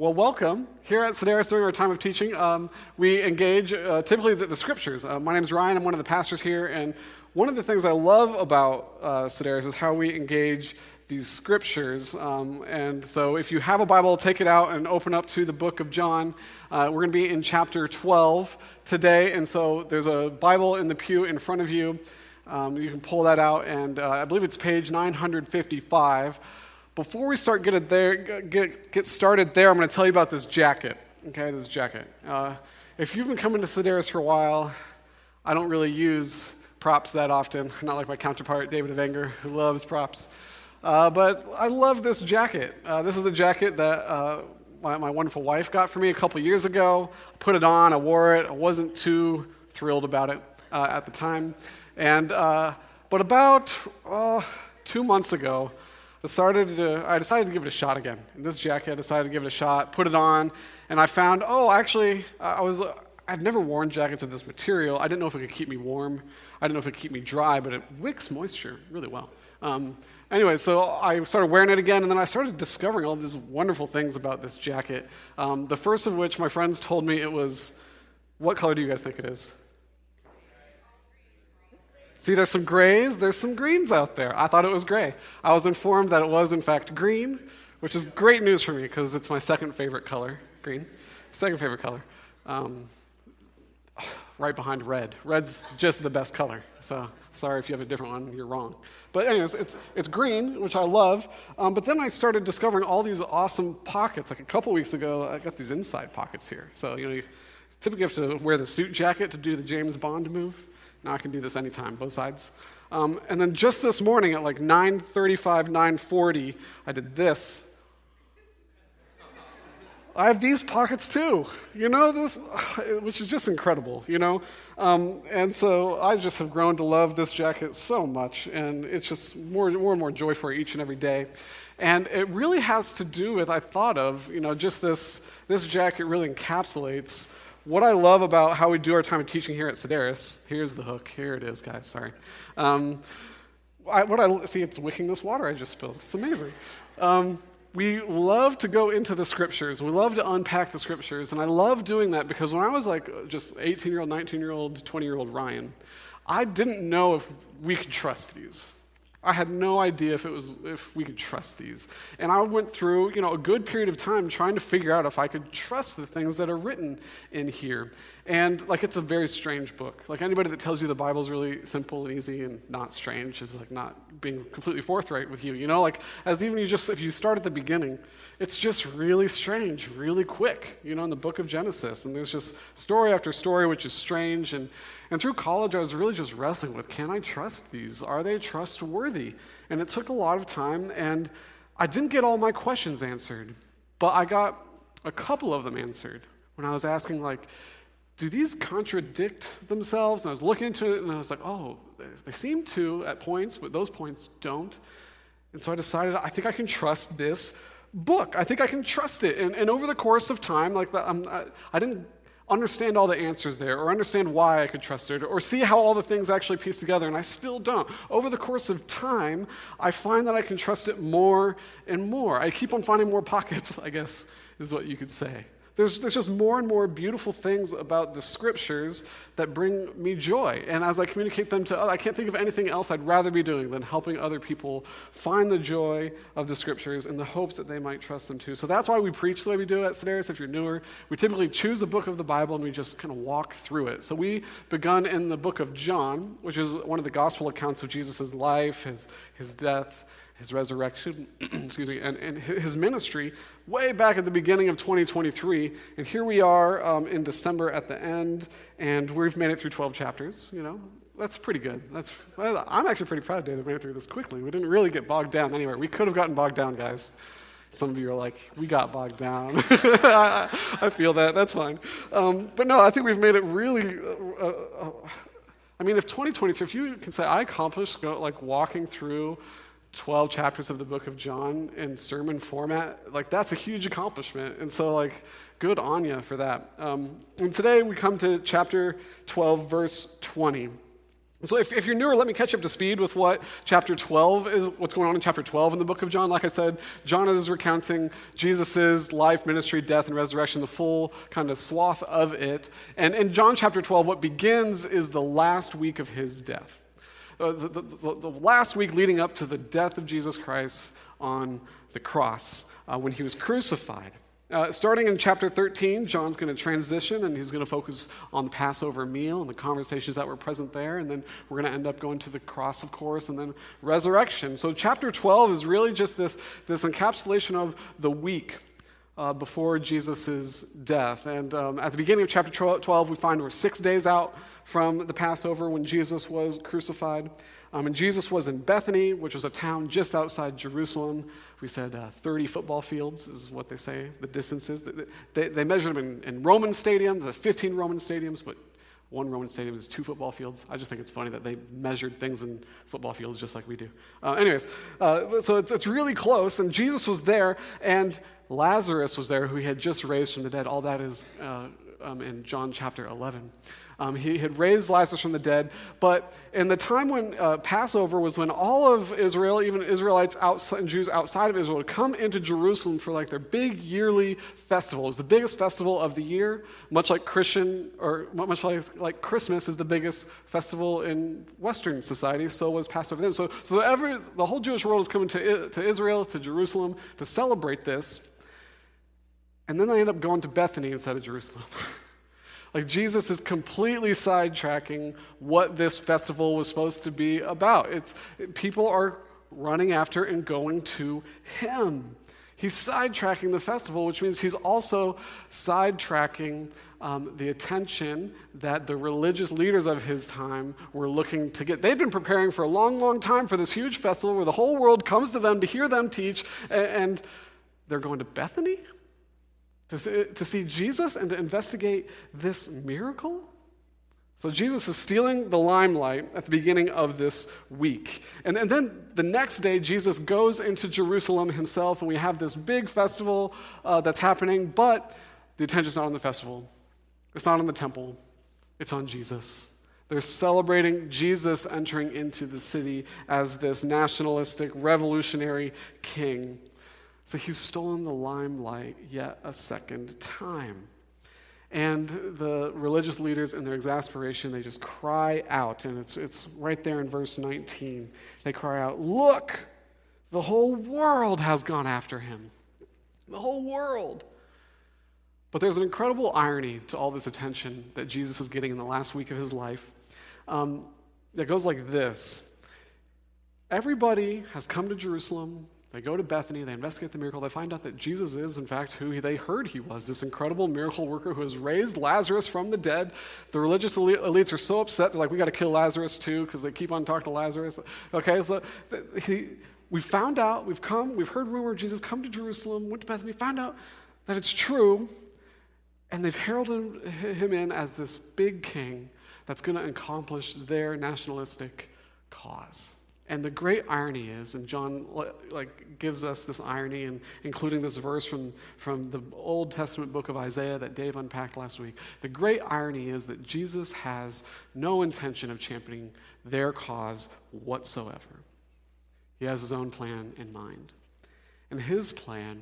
Well, welcome. Here at Sedaris during our time of teaching, um, we engage uh, typically the, the scriptures. Uh, my name is Ryan, I'm one of the pastors here, and one of the things I love about uh, Sedaris is how we engage these scriptures. Um, and so if you have a Bible, take it out and open up to the book of John. Uh, we're going to be in chapter 12 today, and so there's a Bible in the pew in front of you. Um, you can pull that out, and uh, I believe it's page 955. Before we start get, there, get, get started there, I'm going to tell you about this jacket. Okay, this jacket. Uh, if you've been coming to Sedaris for a while, I don't really use props that often, not like my counterpart, David Avenger, who loves props. Uh, but I love this jacket. Uh, this is a jacket that uh, my, my, wonderful wife got for me a couple years ago. I put it on, I wore it. I wasn't too thrilled about it uh, at the time. And, uh, but about two months ago, decided, to, I decided to give it a shot again. In this jacket, I decided to give it a shot, put it on, and I found, oh, actually, I was, I've never worn jackets of this material. I didn't know if it could keep me warm. I didn't know if it could keep me dry, but it wicks moisture really well. Um, anyway, so I started wearing it again, and then I started discovering all these wonderful things about this jacket. Um, the first of which my friends told me it was, what color do you guys think it is? See, there's some grays, there's some greens out there. I thought it was gray. I was informed that it was, in fact, green, which is great news for me because it's my second favorite color, green. Second favorite color. Um, right behind red. Red's just the best color. So sorry if you have a different one, you're wrong. But anyways, it's, it's green, which I love. Um, but then I started discovering all these awesome pockets. Like a couple weeks ago, I got these inside pockets here. So, you know, you typically have to wear the suit jacket to do the James Bond move. Now I can do this anytime, both sides. Um, and then just this morning at like 9.35, 9.40, I did this. I have these pockets too, you know, this, which is just incredible, you know. Um, and so I just have grown to love this jacket so much, and it's just more, more and more joy for each and every day. And it really has to do with, I thought of, you know, just this, this jacket really encapsulates what I love about how we do our time of teaching here at Sedaris, here's the hook. Here it is, guys. Sorry. Um, I, what I see, it's wicking this water I just spilled. It's amazing. Um, we love to go into the scriptures. We love to unpack the scriptures. And I love doing that because when I was like just 18 year old, 19 year old, 20 year old Ryan, I didn't know if we could trust these. I had no idea if it was if we could trust these. And I went through, you know, a good period of time trying to figure out if I could trust the things that are written in here. And like it's a very strange book. Like anybody that tells you the Bible's really simple and easy and not strange is like not being completely forthright with you. You know, like as even you just if you start at the beginning, it's just really strange, really quick, you know, in the book of Genesis. And there's just story after story which is strange and and through college, I was really just wrestling with can I trust these? Are they trustworthy? And it took a lot of time, and I didn't get all my questions answered, but I got a couple of them answered when I was asking, like, do these contradict themselves? And I was looking into it, and I was like, oh, they seem to at points, but those points don't. And so I decided I think I can trust this book. I think I can trust it. And, and over the course of time, like that, um, I, I didn't understand all the answers there or understand why I could trust it or see how all the things actually piece together, and I still don't. Over the course of time, I find that I can trust it more and more. I keep on finding more pockets, I guess, is what you could say. There's, there's just more and more beautiful things about the scriptures that bring me joy. And as I communicate them to others, I can't think of anything else I'd rather be doing than helping other people find the joy of the scriptures in the hopes that they might trust them too. So that's why we preach the way we do at Sedaris. If you're newer, we typically choose a book of the Bible and we just kind of walk through it. So we begun in the book of John, which is one of the gospel accounts of Jesus' life, his, his death, his resurrection, excuse me, and, and his ministry way back at the beginning of 2023. And here we are um, in December at the end, and we've made it through 12 chapters. You know, that's pretty good. That's, I'm actually pretty proud we made it through this quickly. We didn't really get bogged down anywhere. We could have gotten bogged down, guys. Some of you are like, we got bogged down. I, I, feel that. That's fine. Um, but no, I think we've made it really. Uh, uh, uh I mean, if 2023, if you can say, I accomplished like walking through 12 chapters of the book of John in sermon format, like that's a huge accomplishment. And so, like, good on you for that. Um, and today we come to chapter 12, verse 20. So if, if you're newer, let me catch up to speed with what chapter 12 is, what's going on in chapter 12 in the book of John. Like I said, John is recounting Jesus' life, ministry, death, and resurrection, the full kind of swath of it. And in John chapter 12, what begins is the last week of his death. Uh, the, the, the, last week leading up to the death of Jesus Christ on the cross uh, when he was crucified. Uh, starting in chapter 13, John's going to transition and he's going to focus on the Passover meal and the conversations that were present there. And then we're going to end up going to the cross, of course, and then resurrection. So, chapter 12 is really just this, this encapsulation of the week uh, before Jesus' death. And um, at the beginning of chapter 12, we find we're six days out from the Passover when Jesus was crucified. Um, and Jesus was in Bethany, which was a town just outside Jerusalem. We said uh, 30 football fields is what they say, the distances. They, they, they measured them in, in Roman stadiums, the 15 Roman stadiums, but one Roman stadium is two football fields. I just think it's funny that they measured things in football fields just like we do. Uh, anyways, uh, so it's, it's really close, and Jesus was there, and Lazarus was there, who he had just raised from the dead. All that is uh, um, in John chapter 11. Um, he had raised Lazarus from the dead, but in the time when uh, Passover was when all of Israel, even Israelites outside, and Jews outside of Israel, would come into Jerusalem for like their big yearly festival. It's the biggest festival of the year, much like Christian or much like, like Christmas is the biggest festival in Western society. So was Passover then. So, so every, the whole Jewish world is coming to, to Israel, to Jerusalem to celebrate this. And then they end up going to Bethany instead of Jerusalem. Like Jesus is completely sidetracking what this festival was supposed to be about. It's people are running after and going to him. He's sidetracking the festival, which means he's also sidetracking um, the attention that the religious leaders of his time were looking to get. They'd been preparing for a long, long time for this huge festival where the whole world comes to them to hear them teach, and, and they're going to Bethany? To, to see Jesus and to investigate this miracle? So Jesus is stealing the limelight at the beginning of this week. And, and then the next day, Jesus goes into Jerusalem himself, and we have this big festival uh, that's happening, but the attention's not on the festival. It's not on the temple, it's on Jesus. They're celebrating Jesus entering into the city as this nationalistic, revolutionary king. So he's stolen the limelight yet a second time. And the religious leaders, in their exasperation, they just cry out. And it's, it's right there in verse 19. They cry out, Look, the whole world has gone after him. The whole world. But there's an incredible irony to all this attention that Jesus is getting in the last week of his life. Um, that goes like this Everybody has come to Jerusalem they go to Bethany, they investigate the miracle, they find out that Jesus is, in fact, who they heard he was this incredible miracle worker who has raised Lazarus from the dead. The religious elites are so upset, they're like, we got to kill Lazarus too, because they keep on talking to Lazarus. Okay, so he, we found out, we've come, we've heard rumor Jesus come to Jerusalem, went to Bethany, found out that it's true, and they've heralded him in as this big king that's going to accomplish their nationalistic cause. And the great irony is, and John like gives us this irony, and including this verse from, from the Old Testament book of Isaiah that Dave unpacked last week. The great irony is that Jesus has no intention of championing their cause whatsoever. He has his own plan in mind. And his plan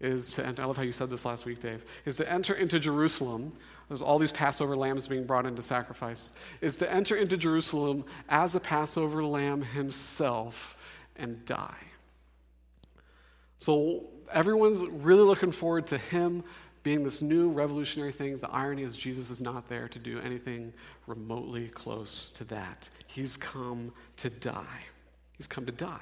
is to enter, I love how you said this last week, Dave, is to enter into Jerusalem there's all these Passover lambs being brought into sacrifice, is to enter into Jerusalem as a Passover lamb himself and die. So everyone's really looking forward to him being this new revolutionary thing. The irony is, Jesus is not there to do anything remotely close to that. He's come to die. He's come to die.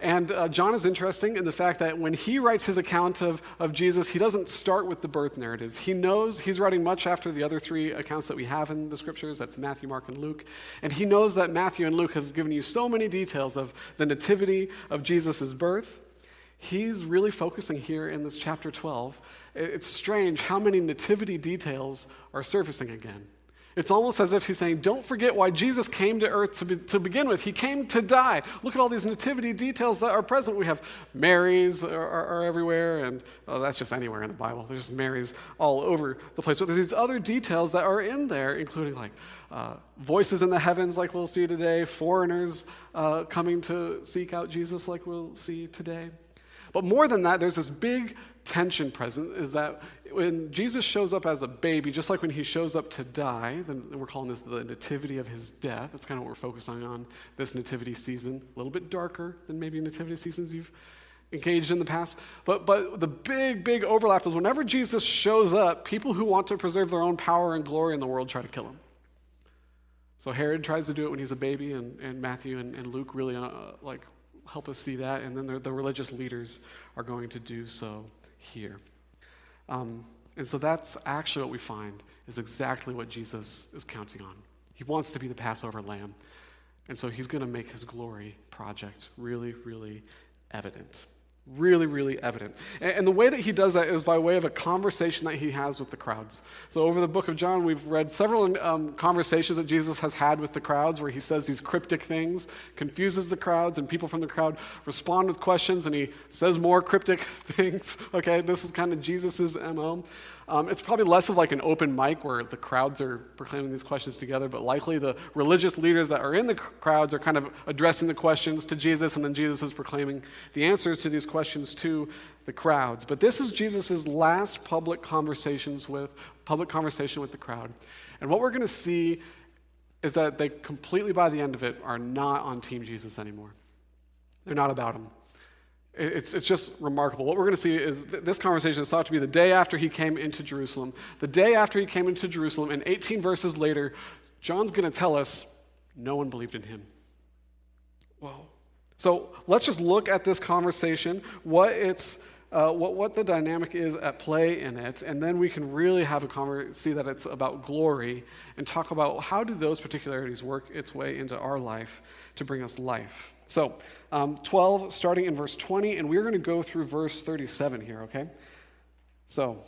And uh, John is interesting in the fact that when he writes his account of, of Jesus, he doesn't start with the birth narratives. He knows he's writing much after the other three accounts that we have in the scriptures that's Matthew, Mark, and Luke. And he knows that Matthew and Luke have given you so many details of the nativity of Jesus' birth. He's really focusing here in this chapter 12. It's strange how many nativity details are surfacing again. It's almost as if he's saying, Don't forget why Jesus came to earth to, be, to begin with. He came to die. Look at all these nativity details that are present. We have Marys are, are, are everywhere, and oh, that's just anywhere in the Bible. There's Marys all over the place. But there's these other details that are in there, including like uh, voices in the heavens, like we'll see today, foreigners uh, coming to seek out Jesus, like we'll see today. But more than that, there's this big tension present is that when Jesus shows up as a baby, just like when he shows up to die, then we're calling this the nativity of his death. That's kind of what we're focusing on this nativity season. A little bit darker than maybe nativity seasons you've engaged in the past. But, but the big, big overlap is whenever Jesus shows up, people who want to preserve their own power and glory in the world try to kill him. So Herod tries to do it when he's a baby, and, and Matthew and, and Luke really uh, like help us see that. And then the, the religious leaders are going to do so here. Um, and so that's actually what we find is exactly what Jesus is counting on. He wants to be the Passover lamb. And so he's going to make his glory project really, really evident really, really evident. And, the way that he does that is by way of a conversation that he has with the crowds. So, over the book of John, we've read several um, conversations that Jesus has had with the crowds where he says these cryptic things, confuses the crowds, and people from the crowd respond with questions, and he says more cryptic things. Okay, this is kind of Jesus's MO. Um, it's probably less of like an open mic where the crowds are proclaiming these questions together, but likely the religious leaders that are in the crowds are kind of addressing the questions to Jesus, and then Jesus is proclaiming the answers to these questions to the crowds. But this is Jesus' last public conversations with public conversation with the crowd. And what we're going to see is that they completely by the end of it are not on Team Jesus anymore. They're not about him. It's, it's just remarkable. What we're going to see is th- this conversation is thought to be the day after he came into Jerusalem. The day after he came into Jerusalem, and 18 verses later, John's going to tell us no one believed in him. Whoa. So let's just look at this conversation, what it's. Uh, what, what the dynamic is at play in it, and then we can really have a conversation, see that it's about glory, and talk about how do those particularities work its way into our life to bring us life. So um, 12, starting in verse 20, and we're going to go through verse 37 here, okay? So,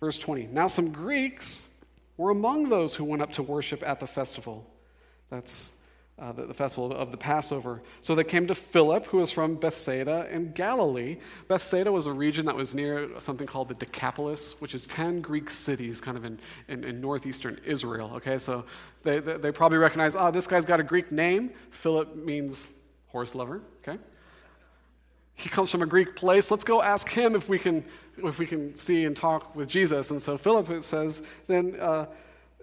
verse 20. Now, some Greeks were among those who went up to worship at the festival. That's uh, the, the, festival of the Passover. So they came to Philip, who was from Bethsaida in Galilee. Bethsaida was a region that was near something called the Decapolis, which is 10 Greek cities kind of in, in, in northeastern Israel. Okay, so they, they, they probably recognize, oh, this guy's got a Greek name. Philip means horse lover? He comes from a Greek place. Let's go ask him if we can, if we can see and talk with Jesus. And so Philip says, then, uh,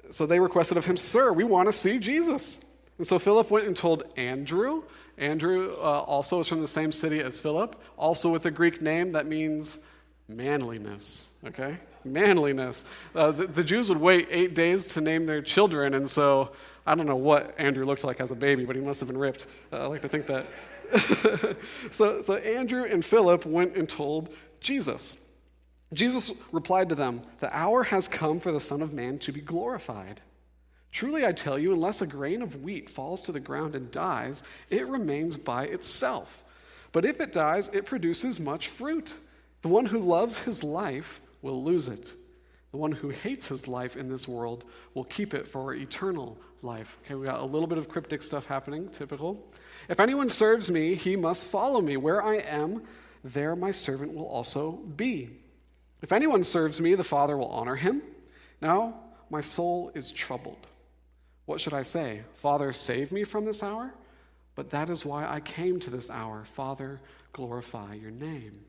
so they requested of him, Sir, we want to see Jesus. And so Philip went and told Andrew. Andrew uh, also is from the same city as Philip, also with a Greek name that means manliness, okay? Manliness. Uh, the, the, Jews would wait eight days to name their children, and so I don't know what Andrew looked like as a baby, but he must have been ripped. Uh, I like to think that. so, so Andrew and Philip went and told Jesus. Jesus replied to them, The hour has come for the Son of Man to be glorified. Truly, I tell you, unless a grain of wheat falls to the ground and dies, it remains by itself. But if it dies, it produces much fruit. The one who loves his life will lose it. The one who hates his life in this world will keep it for eternal life. Okay, we got a little bit of cryptic stuff happening, typical. If anyone serves me, he must follow me. Where I am, there my servant will also be. If anyone serves me, the Father will honor him. Now my soul is troubled. What should I say? Father, save me from this hour? But that is why I came to this hour. Father, glorify your name.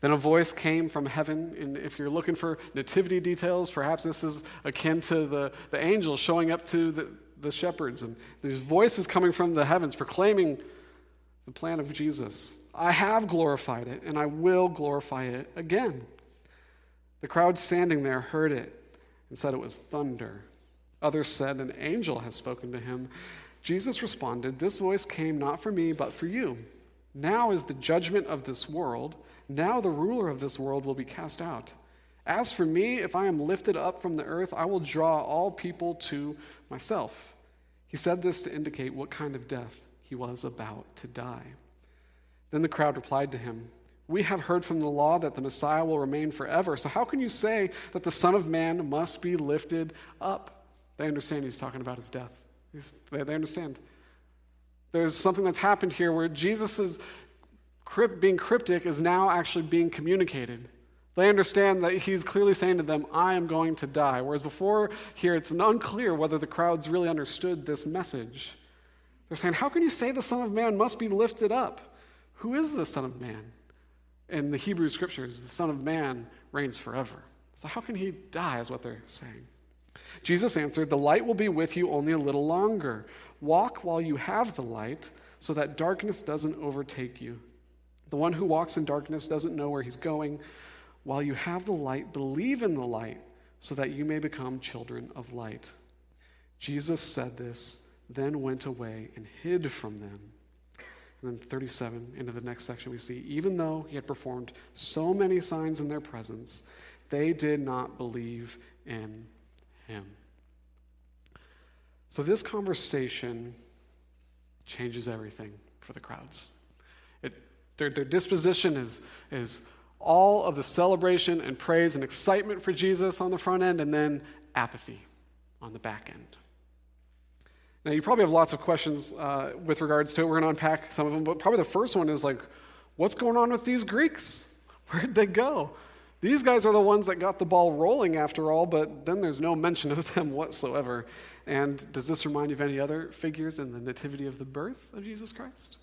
Then a voice came from heaven, and if you're looking for nativity details, perhaps this is akin to the, the angel showing up to the, the shepherds. And these voices coming from the heavens proclaiming the plan of Jesus. I have glorified it, and I will glorify it again. The crowd standing there heard it and said it was thunder. Others said, An angel has spoken to him. Jesus responded, This voice came not for me, but for you. Now is the judgment of this world. Now the ruler of this world will be cast out. As for me, if I am lifted up from the earth, I will draw all people to myself. He said this to indicate what kind of death he was about to die. Then the crowd replied to him, We have heard from the law that the Messiah will remain forever. So how can you say that the Son of Man must be lifted up? They understand he's talking about his death. They, they, understand. There's something that's happened here where Jesus' being cryptic is now actually being communicated. They understand that he's clearly saying to them, I am going to die. Whereas before here, it's unclear whether the crowds really understood this message. They're saying, How can you say the Son of Man must be lifted up? Who is the Son of Man? In the Hebrew scriptures, the Son of Man reigns forever. So, how can he die, is what they're saying. Jesus answered, The light will be with you only a little longer. Walk while you have the light, so that darkness doesn't overtake you. The one who walks in darkness doesn't know where he's going. While you have the light, believe in the light, so that you may become children of light. Jesus said this, then went away and hid from them. And then 37, into the next section, we see, even though he had performed so many signs in their presence, they did not believe in him. So, this conversation changes everything for the crowds. It, their, their disposition is, is all of the celebration and praise and excitement for Jesus on the front end, and then apathy on the back end. Now, you probably have lots of questions uh, with regards to it. We're going to unpack some of them, but probably the first one is like, what's going on with these Greeks? Where'd they go? These guys are the ones that got the ball rolling after all, but then there's no mention of them whatsoever. And does this remind you of any other figures in the nativity of the birth of Jesus Christ?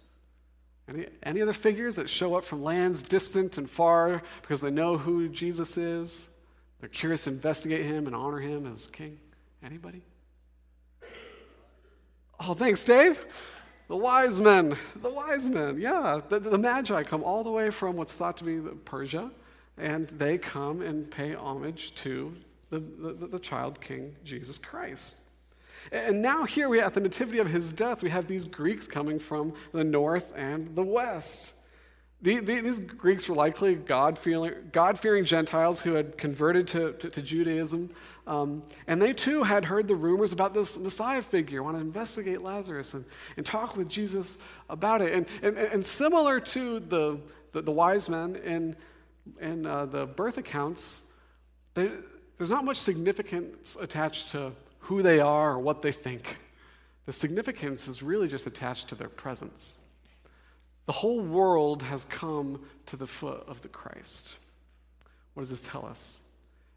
Any, any other figures that show up from lands distant and far because they know who Jesus is? They're curious to investigate him and honor him as king? Anybody? Oh, thanks, Dave. The wise men, the wise men, yeah. The, the Magi come all the way from what's thought to be Persia and they come and pay homage to the, the, the, child king, Jesus Christ. And now, here we at the nativity of his death, we have these Greeks coming from the north and the west. The, the, these Greeks were likely God fearing Gentiles who had converted to, to, to Judaism. Um, and they too had heard the rumors about this Messiah figure, want to investigate Lazarus and, and talk with Jesus about it. And, and, and similar to the, the, the wise men in in uh, the birth accounts, they, there's not much significance attached to who they are or what they think. The significance is really just attached to their presence. The whole world has come to the foot of the Christ. What does this tell us?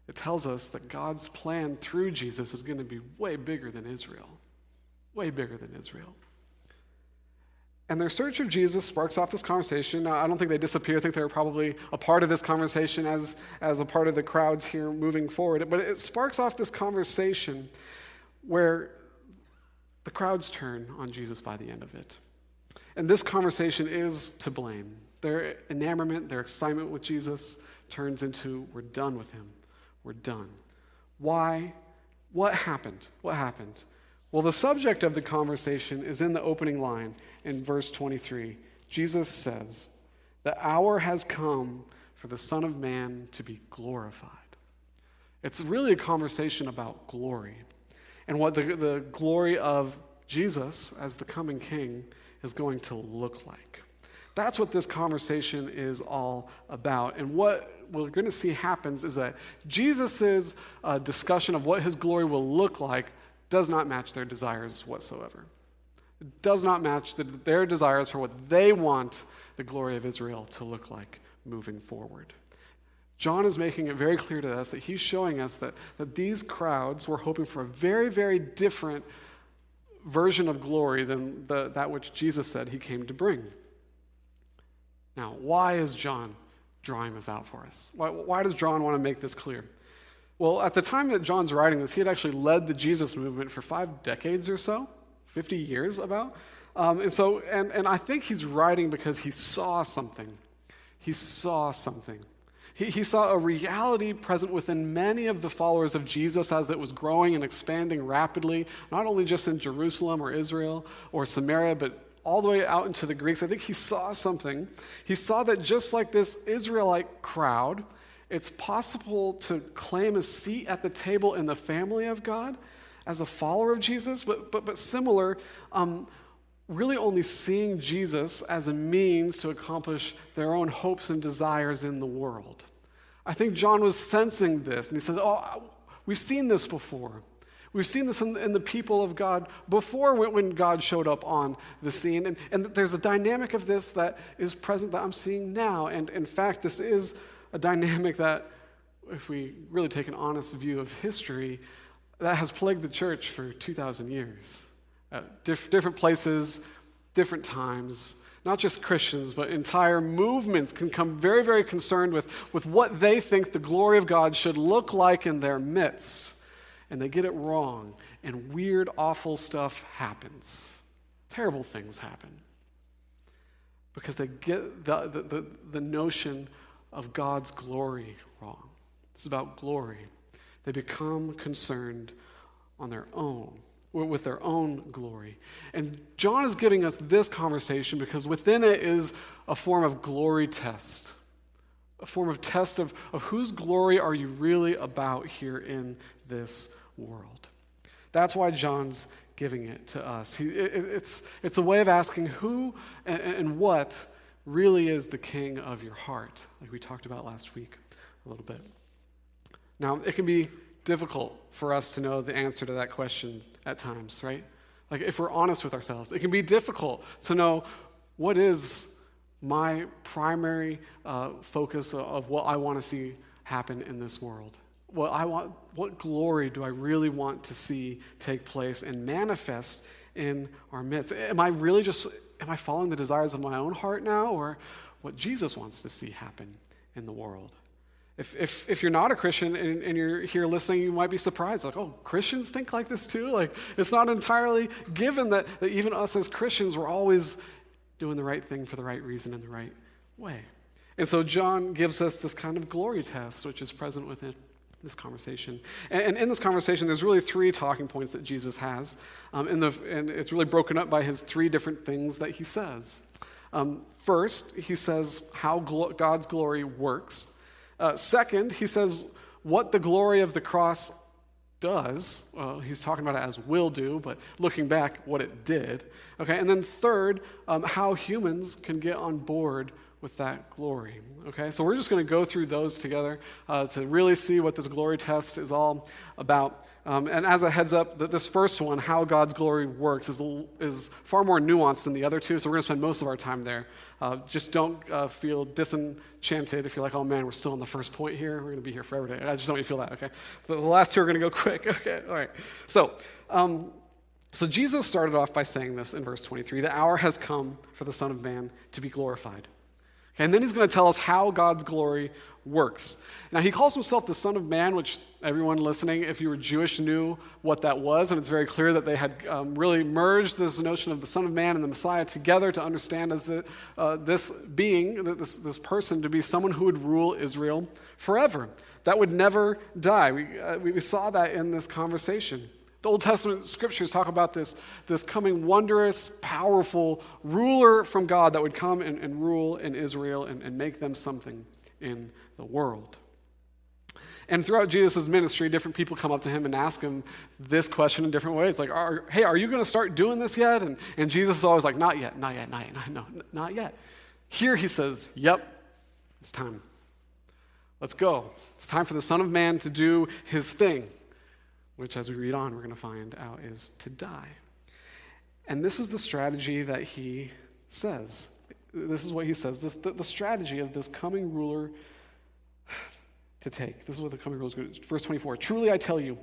It tells us that God's plan through Jesus is going to be way bigger than Israel. Way bigger than Israel. And their search of Jesus sparks off this conversation. I don't think they disappear. I think they're probably a part of this conversation as, as a part of the crowds here moving forward. But it sparks off this conversation where the crowds turn on Jesus by the end of it. And this conversation is to blame. Their enamorment, their excitement with Jesus turns into, we're done with him. We're done. Why? What happened? What happened? Well, the subject of the conversation is in the opening line in verse 23. Jesus says, The hour has come for the Son of Man to be glorified. It's really a conversation about glory and what the, the glory of Jesus as the coming king is going to look like. That's what this conversation is all about. And what we're going to see happens is that Jesus' uh, discussion of what his glory will look like does not match their desires whatsoever. It does not match the, their desires for what they want the glory of Israel to look like moving forward. John is making it very clear to us that he's showing us that, that these crowds were hoping for a very, very different version of glory than the, that which Jesus said he came to bring. Now, why is John drawing this out for us? Why, why does John want to make this clear? Well, at the time that John's writing this, he had actually led the Jesus movement for five decades or so, 50 years about. Um, and so, and, and I think he's writing because he saw something. He saw something. He, he saw a reality present within many of the followers of Jesus as it was growing and expanding rapidly, not only just in Jerusalem or Israel or Samaria, but all the way out into the Greeks. I think he saw something. He saw that just like this Israelite crowd, it's possible to claim a seat at the table in the family of God as a follower of Jesus, but, but, but similar, um, really only seeing Jesus as a means to accomplish their own hopes and desires in the world. I think John was sensing this, and he says, Oh, we've seen this before. We've seen this in, in, the people of God before when, when God showed up on the scene. And, and, there's a dynamic of this that is present that I'm seeing now. And in fact, this is a dynamic that, if we really take an honest view of history, that has plagued the church for 2,000 years. At diff- different places, different times. Not just Christians, but entire movements can come very, very concerned with, with what they think the glory of God should look like in their midst and they get it wrong, and weird, awful stuff happens. Terrible things happen because they get the, the, the, the notion of God's glory wrong. It's about glory. They become concerned on their own, with their own glory. And John is giving us this conversation because within it is a form of glory test, a form of test of, of whose glory are you really about here in this world. That's why John's giving it to us. He, it, it's, it's a way of asking who and, and what really is the king of your heart, like we talked about last week a little bit. Now, it can be difficult for us to know the answer to that question at times, right? Like, if we're honest with ourselves, it can be difficult to know what is my primary uh, focus of what I want to see happen in this world what I want, what glory do I really want to see take place and manifest in our midst? Am I really just, am I following the desires of my own heart now or what Jesus wants to see happen in the world? If, if, if you're not a Christian and, and you're here listening, you might be surprised. Like, oh, Christians think like this too? Like, it's not entirely given that, that even us as Christians, we're always doing the right thing for the right reason in the right way. And so John gives us this kind of glory test, which is present within this conversation. And, and, in this conversation, there's really three talking points that Jesus has. Um, the, and it's really broken up by his three different things that he says. Um, first, he says how glo- God's glory works. Uh, second, he says what the glory of the cross does. Well, he's talking about it as will do, but looking back, what it did. Okay, and then third, um, how humans can get on board with that glory. Okay, so we're just going to go through those together uh, to really see what this glory test is all about. Um, and as a heads up, this first one, how God's glory works, is, is far more nuanced than the other two, so we're going to spend most of our time there. Uh, just don't uh, feel disenchanted if you're like, oh man, we're still on the first point here. We're going to be here forever. Day. I just don't want you to feel that, okay? The, the last two are going to go quick. Okay, all right. So, um, so Jesus started off by saying this in verse 23 The hour has come for the Son of Man to be glorified. And then he's going to tell us how God's glory works. Now, he calls himself the Son of Man, which everyone listening, if you were Jewish, knew what that was. And it's very clear that they had um, really merged this notion of the Son of Man and the Messiah together to understand as the, uh, this being, this, this person, to be someone who would rule Israel forever. That would never die. We, uh, we saw that in this conversation. The Old Testament scriptures talk about this, this coming wondrous, powerful ruler from God that would come and, and rule in Israel and, and make them something in the world. And throughout Jesus' ministry, different people come up to him and ask him this question in different ways. Like, are, hey, are you going to start doing this yet? And, and Jesus is always like, not yet, not yet, not yet, not, no, not yet. Here he says, yep, it's time. Let's go. It's time for the Son of Man to do his thing which, as we read on, we're going to find out is to die. And this is the strategy that he says. This is what he says. This, the, the strategy of this coming ruler to take. This is what the coming ruler is going to do. Verse 24 Truly I tell you,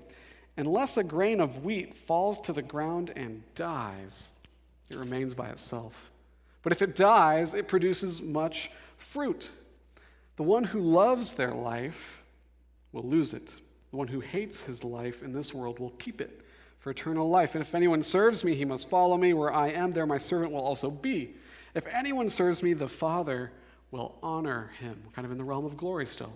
unless a grain of wheat falls to the ground and dies, it remains by itself. But if it dies, it produces much fruit. The one who loves their life will lose it the one who hates his life in this world will keep it for eternal life. And if anyone serves me, he must follow me. Where I am, there my servant will also be. If anyone serves me, the Father will honor him. Kind of in the realm of glory still.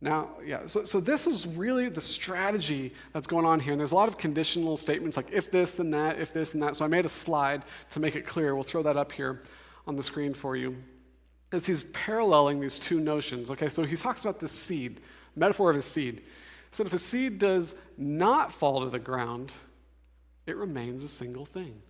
Now, yeah, so, so this is really the strategy that's going on here. And there's a lot of conditional statements like if this, then that, if this, and that. So I made a slide to make it clear. We'll throw that up here on the screen for you. As he's paralleling these two notions. Okay, so he talks about the seed metaphor of a seed. So if a seed does not fall to the ground, it remains a single thing.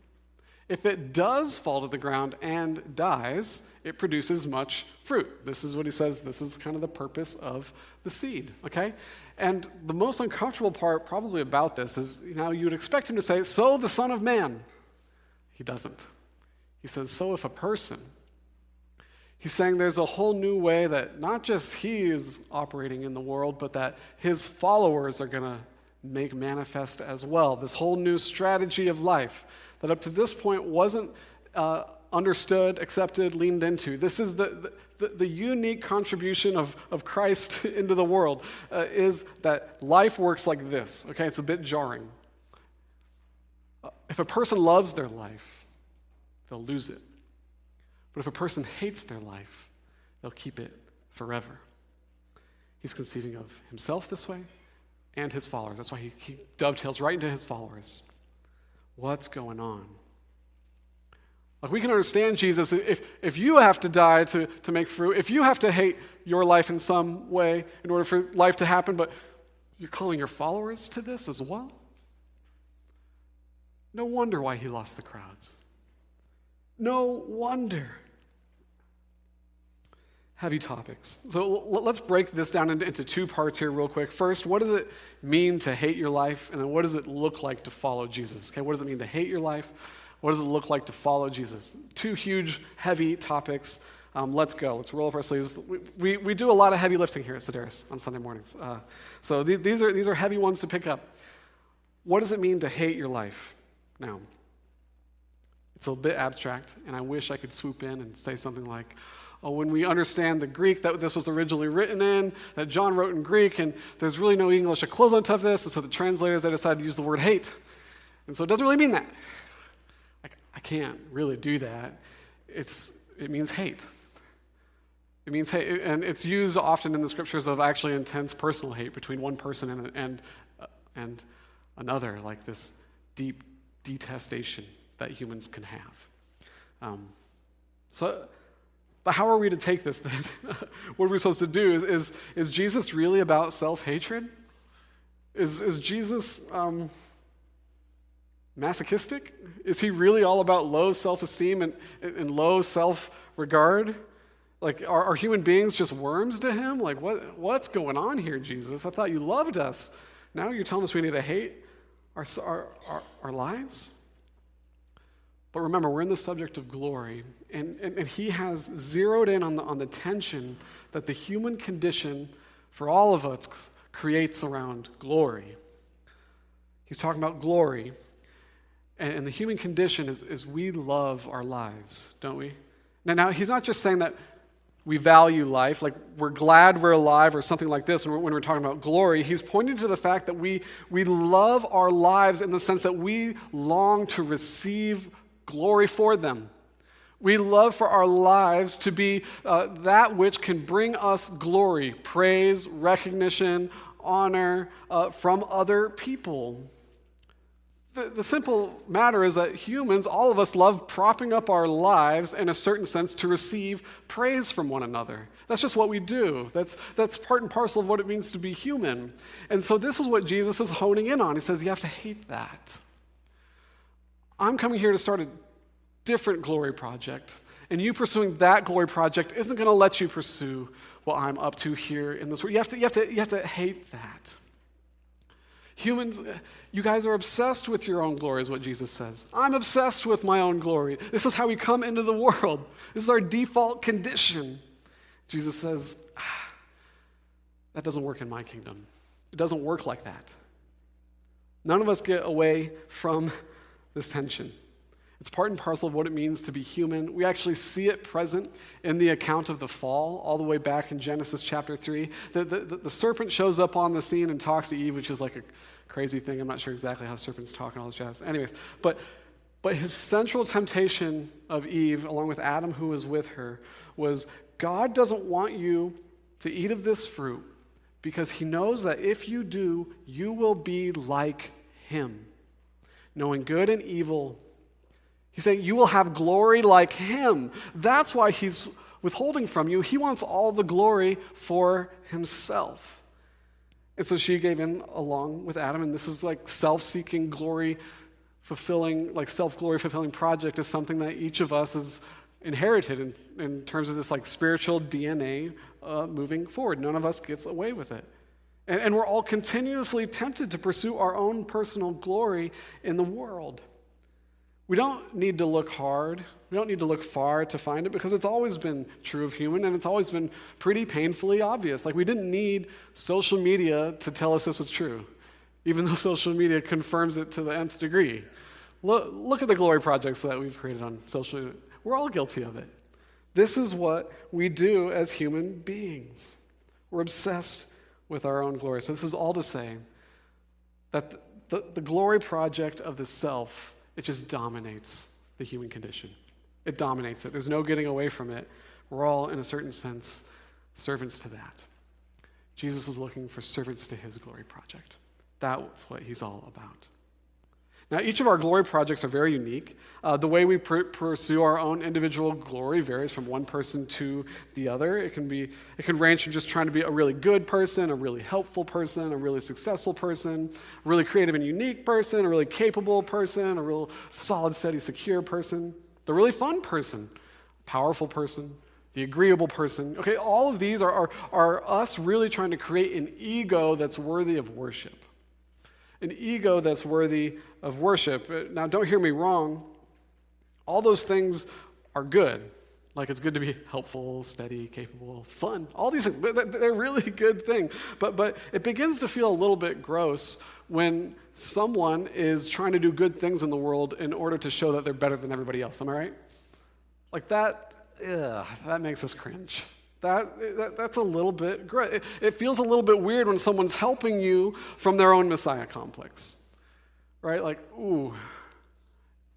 If it does fall to the ground and dies, it produces much fruit. This is what he says, this is kind of the purpose of the seed, okay? And the most uncomfortable part, probably about this, is you you would expect him to say, So the Son of Man. He doesn't. He says, So if a person. He's saying there's a whole new way that not just he is operating in the world, but that his followers are going to make manifest as well. This whole new strategy of life that up to this point wasn't uh, understood, accepted, leaned into. This is the, the, the unique contribution of, of Christ into the world, uh, is that life works like this. Okay, it's a bit jarring. Uh, if a person loves their life, they'll lose it. But if a person hates their life, they'll keep it forever. He's conceiving of himself this way and his followers. That's why he, he dovetails right into his followers. What's going on? Like, we can understand Jesus if, if you have to die to, to make fruit, if you have to hate your life in some way in order for life to happen, but you're calling your followers to this as well? No wonder why he lost the crowds. No wonder. Heavy topics. So let's break this down into two parts here, real quick. First, what does it mean to hate your life? And then what does it look like to follow Jesus? Okay, what does it mean to hate your life? What does it look like to follow Jesus? Two huge, heavy topics. Um, let's go. Let's roll up our sleeves. We, we, we, do a lot of heavy lifting here at Sedaris on Sunday mornings. Uh, so th- these, are, these are heavy ones to pick up. What does it mean to hate your life? Now, it's a bit abstract, and I wish I could swoop in and say something like, oh, when we understand the Greek that this was originally written in, that John wrote in Greek, and there's really no English equivalent of this, and so the translators, they decided to use the word hate. And so it doesn't really mean that. I can't really do that. It's, it means hate. It means hate, and it's used often in the scriptures of actually intense personal hate between one person and, and, and another, like this deep detestation that humans can have. Um, so, but how are we to take this then? what are we supposed to do? Is, is, is Jesus really about self hatred? Is, is Jesus. Um, masochistic? Is he really all about low self esteem and, and low self regard? Like, are, are, human beings just worms to him? Like, what, what's going on here, Jesus? I thought you loved us. Now you're telling us we need to hate our, our, our, our lives? But remember, we're in the subject of glory, and, and, and he has zeroed in on the, on the tension that the human condition for all of us creates around glory. He's talking about glory, and, and the human condition is, is we love our lives, don't we? Now, now, he's not just saying that we value life, like we're glad we're alive or something like this when we're, when we're, talking about glory. He's pointing to the fact that we, we love our lives in the sense that we long to receive glory for them. We love for our lives to be uh, that which can bring us glory, praise, recognition, honor uh, from other people. The, the, simple matter is that humans, all of us, love propping up our lives in a certain sense to receive praise from one another. That's just what we do. That's, that's part and parcel of what it means to be human. And so, this is what Jesus is honing in on. He says, You have to hate that. I'm coming here to start a different glory project. And you pursuing that glory project isn't going to let you pursue what I'm up to here in this world. You have to, you have to, you have to hate that. Humans, you guys are obsessed with your own glory, is what Jesus says. I'm obsessed with my own glory. This is how we come into the world, this is our default condition. Jesus says, ah, that doesn't work in my kingdom. It doesn't work like that. None of us get away from this tension. It's part and parcel of what it means to be human. We actually see it present in the account of the fall, all the way back in Genesis chapter 3. The, the, the, serpent shows up on the scene and talks to Eve, which is like a crazy thing. I'm not sure exactly how serpents talk and all this jazz. Anyways, but, but his central temptation of Eve, along with Adam, who was with her, was God doesn't want you to eat of this fruit because he knows that if you do, you will be like him, knowing good and evil He's saying, You will have glory like him. That's why he's withholding from you. He wants all the glory for himself. And so she gave in along with Adam, and this is like self seeking glory fulfilling, like self glory fulfilling project is something that each of us has inherited in, in terms of this like spiritual DNA uh, moving forward. None of us gets away with it. And, and we're all continuously tempted to pursue our own personal glory in the world. We don't need to look hard. We don't need to look far to find it because it's always been true of human and it's always been pretty painfully obvious. Like we didn't need social media to tell us this was true, even though social media confirms it to the nth degree. Look, look at the glory projects that we've created on social media. We're all guilty of it. This is what we do as human beings. We're obsessed with our own glory. So, this is all to say that the, the, the glory project of the self, it just dominates the human condition. It dominates it. There's no getting away from it. We're all, in a certain sense, servants to that. Jesus is looking for servants to his glory project. That's what he's all about. Now, each of our glory projects are very unique. Uh, the way we pr- pursue our own individual glory varies from one person to the other. It can be, it can range from just trying to be a really good person, a really helpful person, a really successful person, a really creative and unique person, a really capable person, a real solid, steady, secure person, the really fun person, powerful person, the agreeable person. Okay, all of these are, are, are us really trying to create an ego that's worthy of worship an ego that's worthy of worship. Uh, now, don't hear me wrong. All those things are good. Like it's good to be helpful, steady, capable, fun. All these things, they're really good things. But, but it begins to feel a little bit gross when someone is trying to do good things in the world in order to show that they're better than everybody else. Am I right? Like that, ugh, that makes us cringe. That, that, that's a little bit great. It, it feels a little bit weird when someone's helping you from their own Messiah complex, right? Like, ooh.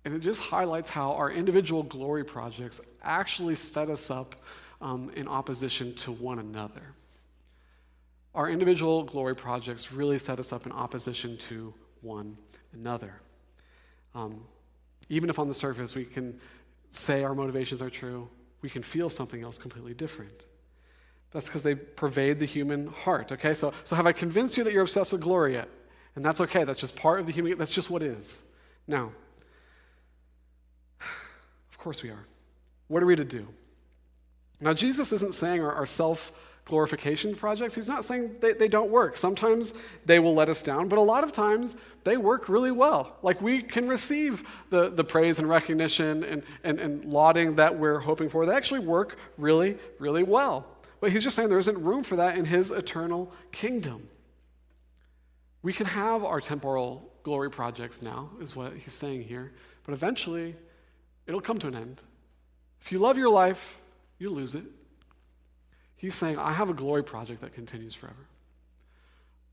And it just highlights how our individual glory projects actually set us up um, in opposition to one another. Our individual glory projects really set us up in opposition to one another. Um, even if on the surface we can say our motivations are true, we can feel something else completely different. That's because they pervade the human heart, okay? So, so have I convinced you that you're obsessed with glory yet? And that's okay. That's just part of the human, that's just what is. Now, of course we are. What are we to do? Now, Jesus isn't saying our, our self glorification projects, he's not saying they, they don't work. Sometimes they will let us down, but a lot of times they work really well. Like we can receive the, the praise and recognition and, and, and lauding that we're hoping for. They actually work really, really well. But he's just saying there isn't room for that in his eternal kingdom. We can have our temporal glory projects now, is what he's saying here, but eventually it'll come to an end. If you love your life, you lose it. He's saying, I have a glory project that continues forever.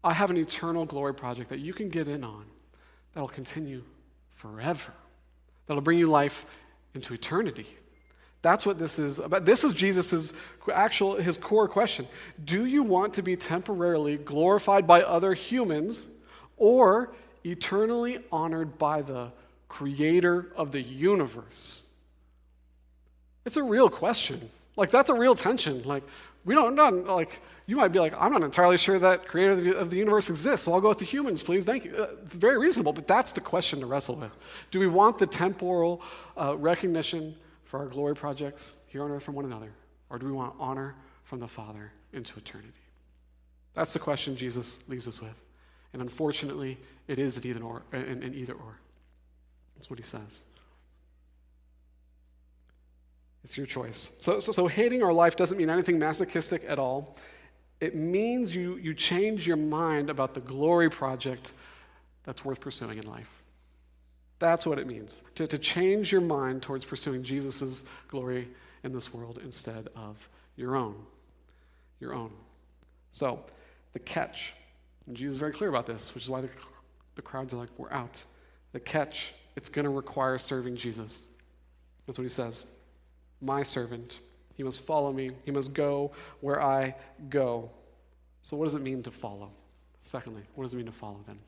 I have an eternal glory project that you can get in on that'll continue forever, that'll bring you life into eternity. That's what this is about. This is Jesus' actual, his core question. Do you want to be temporarily glorified by other humans or eternally honored by the creator of the universe? It's a real question. Like, that's a real tension. Like, we don't, not, like, you might be like, I'm not entirely sure that creator of the, universe exists, so I'll go with the humans, please. Thank you. Uh, very reasonable, but that's the question to wrestle with. Do we want the temporal uh, recognition for our glory projects here on earth from one another? Or do we want honor from the Father into eternity? That's the question Jesus leaves us with. And unfortunately, it is an either or. An, an either or. That's what he says. It's your choice. So, so, so hating our life doesn't mean anything masochistic at all. It means you, you change your mind about the glory project that's worth pursuing in life. That's what it means to, to change your mind towards pursuing Jesus' glory in this world instead of your own. Your own. So, the catch, and Jesus is very clear about this, which is why the, the crowds are like, we're out. The catch, it's going to require serving Jesus. That's what he says. My servant, he must follow me, he must go where I go. So, what does it mean to follow? Secondly, what does it mean to follow then?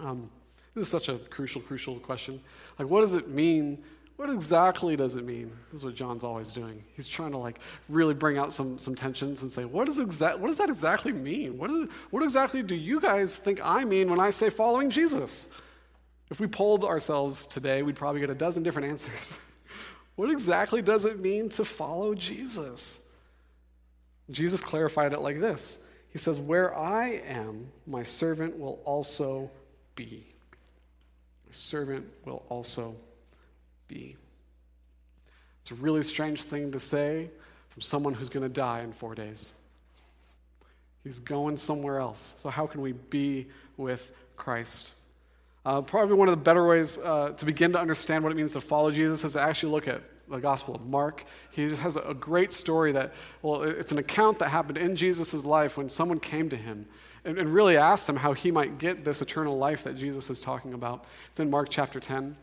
Um, this is such a crucial, crucial question. Like, what does it mean? What exactly does it mean? This is what John's always doing. He's trying to like really bring out some, some tensions and say, what does, what does that exactly mean? What, is, what exactly do you guys think I mean when I say following Jesus? If we polled ourselves today, we'd probably get a dozen different answers. what exactly does it mean to follow Jesus? Jesus clarified it like this He says, Where I am, my servant will also be. Servant will also be. It's a really strange thing to say from someone who's going to die in four days. He's going somewhere else. So, how can we be with Christ? Uh, probably one of the better ways uh, to begin to understand what it means to follow Jesus is to actually look at the Gospel of Mark. He just has a great story that, well, it's an account that happened in Jesus' life when someone came to him and, and really asked him how he might get this eternal life that Jesus is talking about. It's in Mark chapter 10.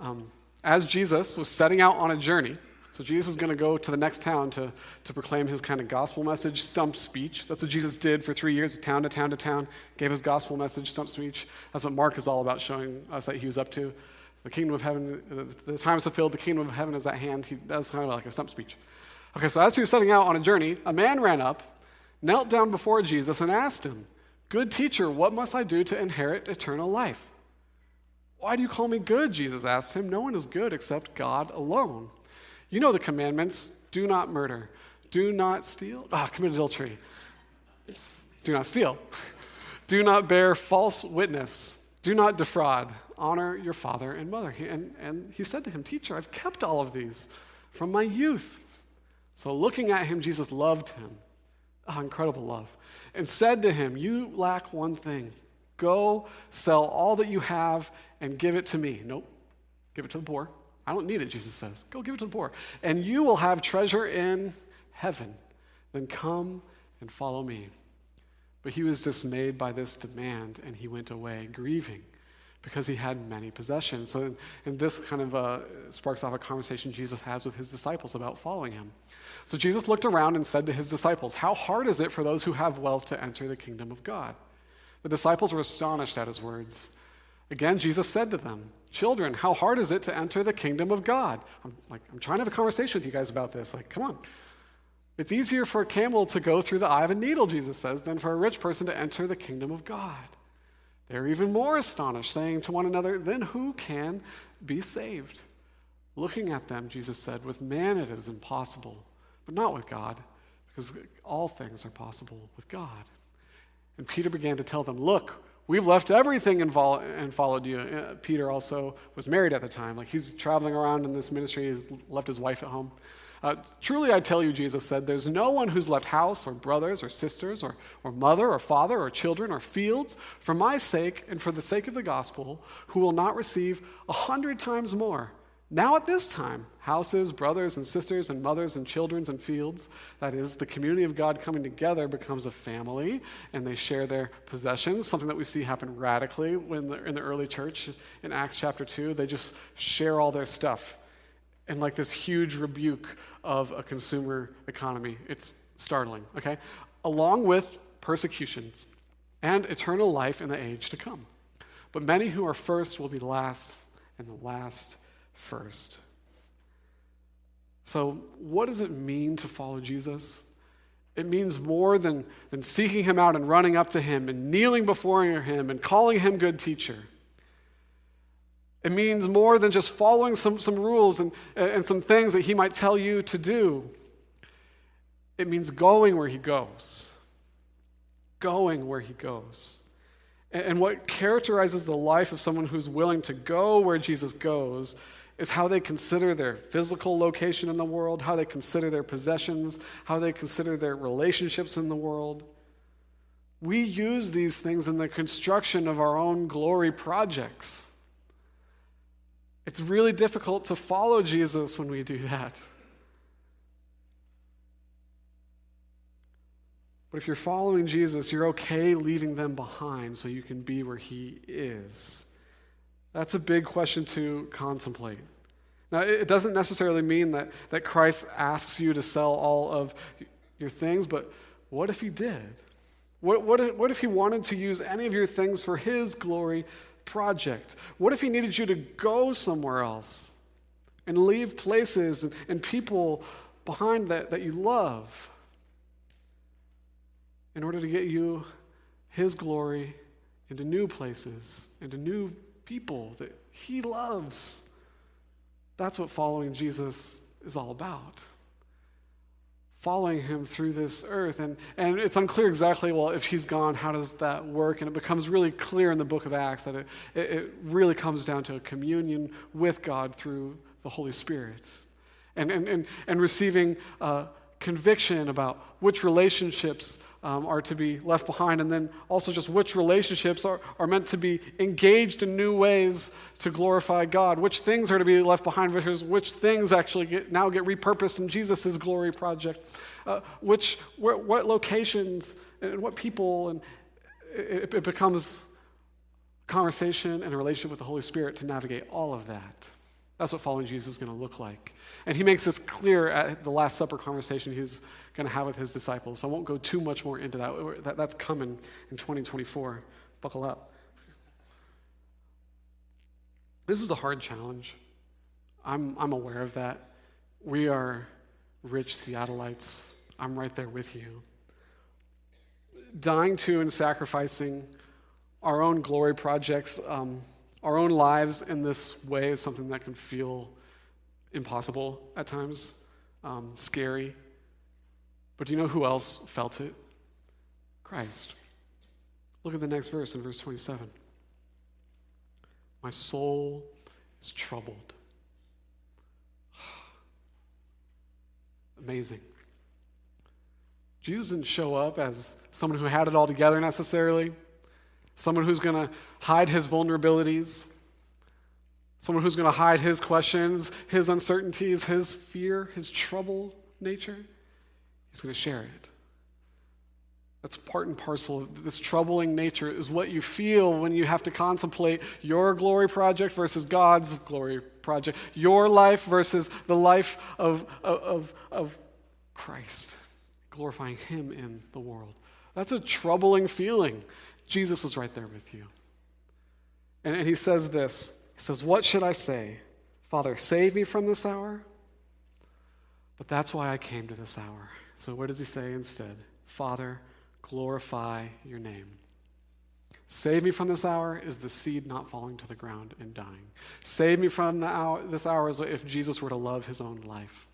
Um, as Jesus was setting out on a journey, so Jesus is going to go to the next town to, to proclaim his kind of gospel message, stump speech. That's what Jesus did for three years, town to town to town, gave his gospel message, stump speech. That's what Mark is all about, showing us that he was up to. The kingdom of heaven, the time is fulfilled, the kingdom of heaven is at hand. He, that was kind of like a stump speech. Okay, so as he was setting out on a journey, a man ran up, knelt down before Jesus, and asked him, Good teacher, what must I do to inherit eternal life? Why do you call me good? Jesus asked him. No one is good except God alone. You know the commandments do not murder, do not steal, ah, commit adultery, do not steal, do not bear false witness, do not defraud, honor your father and mother. And, and he said to him, Teacher, I've kept all of these from my youth. So looking at him, Jesus loved him. Oh, incredible love. And said to him, You lack one thing. Go sell all that you have and give it to me. Nope, give it to the poor. I don't need it, Jesus says. Go give it to the poor. And you will have treasure in heaven. Then come and follow me. But he was dismayed by this demand, and he went away grieving because he had many possessions. So, and this kind of uh, sparks off a conversation Jesus has with his disciples about following him. So Jesus looked around and said to his disciples, How hard is it for those who have wealth to enter the kingdom of God? The disciples were astonished at his words. Again, Jesus said to them, Children, how hard is it to enter the kingdom of God? I'm like, I'm trying to have a conversation with you guys about this. Like, come on. It's easier for a camel to go through the eye of a needle, Jesus says, than for a rich person to enter the kingdom of God. They're even more astonished, saying to one another, Then who can be saved? Looking at them, Jesus said, With man it is impossible, but not with God, because all things are possible with God. And Peter began to tell them, Look, We've left everything and, followed you. Uh, Peter also was married at the time. Like he's traveling around in this ministry, he's left his wife at home. Uh, Truly, I tell you, Jesus said, there's no one who's left house or brothers or sisters or, or mother or father or children or fields for my sake and for the sake of the gospel who will not receive a hundred times more now, at this time, houses, brothers and sisters, and mothers and children and fields, that is, the community of God coming together becomes a family and they share their possessions, something that we see happen radically when the, in the early church in Acts chapter 2. They just share all their stuff and like this huge rebuke of a consumer economy. It's startling, okay? Along with persecutions and eternal life in the age to come. But many who are first will be last, and the last first. So, what does it mean to follow Jesus? It means more than, than seeking him out and running up to him and kneeling before him and calling him good teacher. It means more than just following some, some rules and, and some things that he might tell you to do. It means going where he goes. Going where he goes. And, and what characterizes the life of someone who's willing to go where Jesus goes is how they consider their physical location in the world, how they consider their possessions, how they consider their relationships in the world. We use these things in the construction of our own glory projects. It's really difficult to follow Jesus when we do that. But if you're following Jesus, you're okay leaving them behind so you can be where he is. That's a big question to contemplate. Now, it doesn't necessarily mean that, that Christ asks you to sell all of your things, but what if he did? What, what, if, what if he wanted to use any of your things for his glory project? What if he needed you to go somewhere else and leave places and, and people behind that, that you love in order to get you his glory into new places, into new people that he loves. That's what following Jesus is all about. Following him through this earth. And, and it's unclear exactly, well, if he's gone, how does that work? And it becomes really clear in the book of Acts that it, it, it really comes down to a communion with God through the Holy Spirit. And, and, and, and receiving uh, conviction about which relationships um, are to be left behind, and then also just which relationships are, are meant to be engaged in new ways to glorify God, which things are to be left behind, versus which things actually get, now get repurposed in Jesus' glory project, uh, which, what locations and what people, and it, it becomes conversation and a relationship with the Holy Spirit to navigate all of that. That's what following Jesus is going to look like. And he makes this clear at the Last Supper conversation he's going to have with his disciples. I won't go too much more into that. that that's coming in 2024. Buckle up. This is a hard challenge. I'm, I'm aware of that. We are rich Seattleites. I'm right there with you. Dying to and sacrificing our own glory projects. Um, our own lives in this way is something that can feel impossible at times, um, scary. But do you know who else felt it? Christ. Look at the next verse in verse 27. My soul is troubled. Amazing. Jesus didn't show up as someone who had it all together necessarily someone who's going to hide his vulnerabilities, someone who's going to hide his questions, his uncertainties, his fear, his troubled nature. He's going to share it. That's part and parcel of this troubling nature, is what you feel when you have to contemplate your glory project versus God's glory project, your life versus the life of, of, of Christ, glorifying Him in the world. That's a troubling feeling. Jesus was right there with you. And, and he says this He says, What should I say? Father, save me from this hour? But that's why I came to this hour. So what does he say instead? Father, glorify your name. Save me from this hour is the seed not falling to the ground and dying. Save me from the hour, this hour is if Jesus were to love his own life.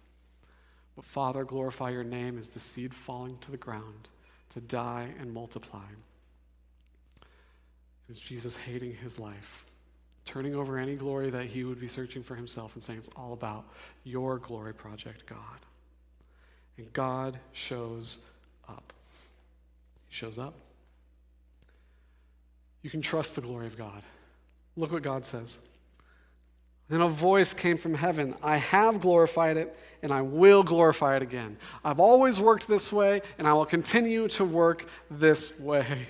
But Father, glorify your name is the seed falling to the ground to die and multiply is Jesus hating his life, turning over any glory that he would be searching for himself and saying, It's all about your glory project, God. And God shows up. He shows up. You can trust the glory of God. Look what God says. Then a voice came from heaven I have glorified it, and I will glorify it again. I've always worked this way, and I will continue to work this way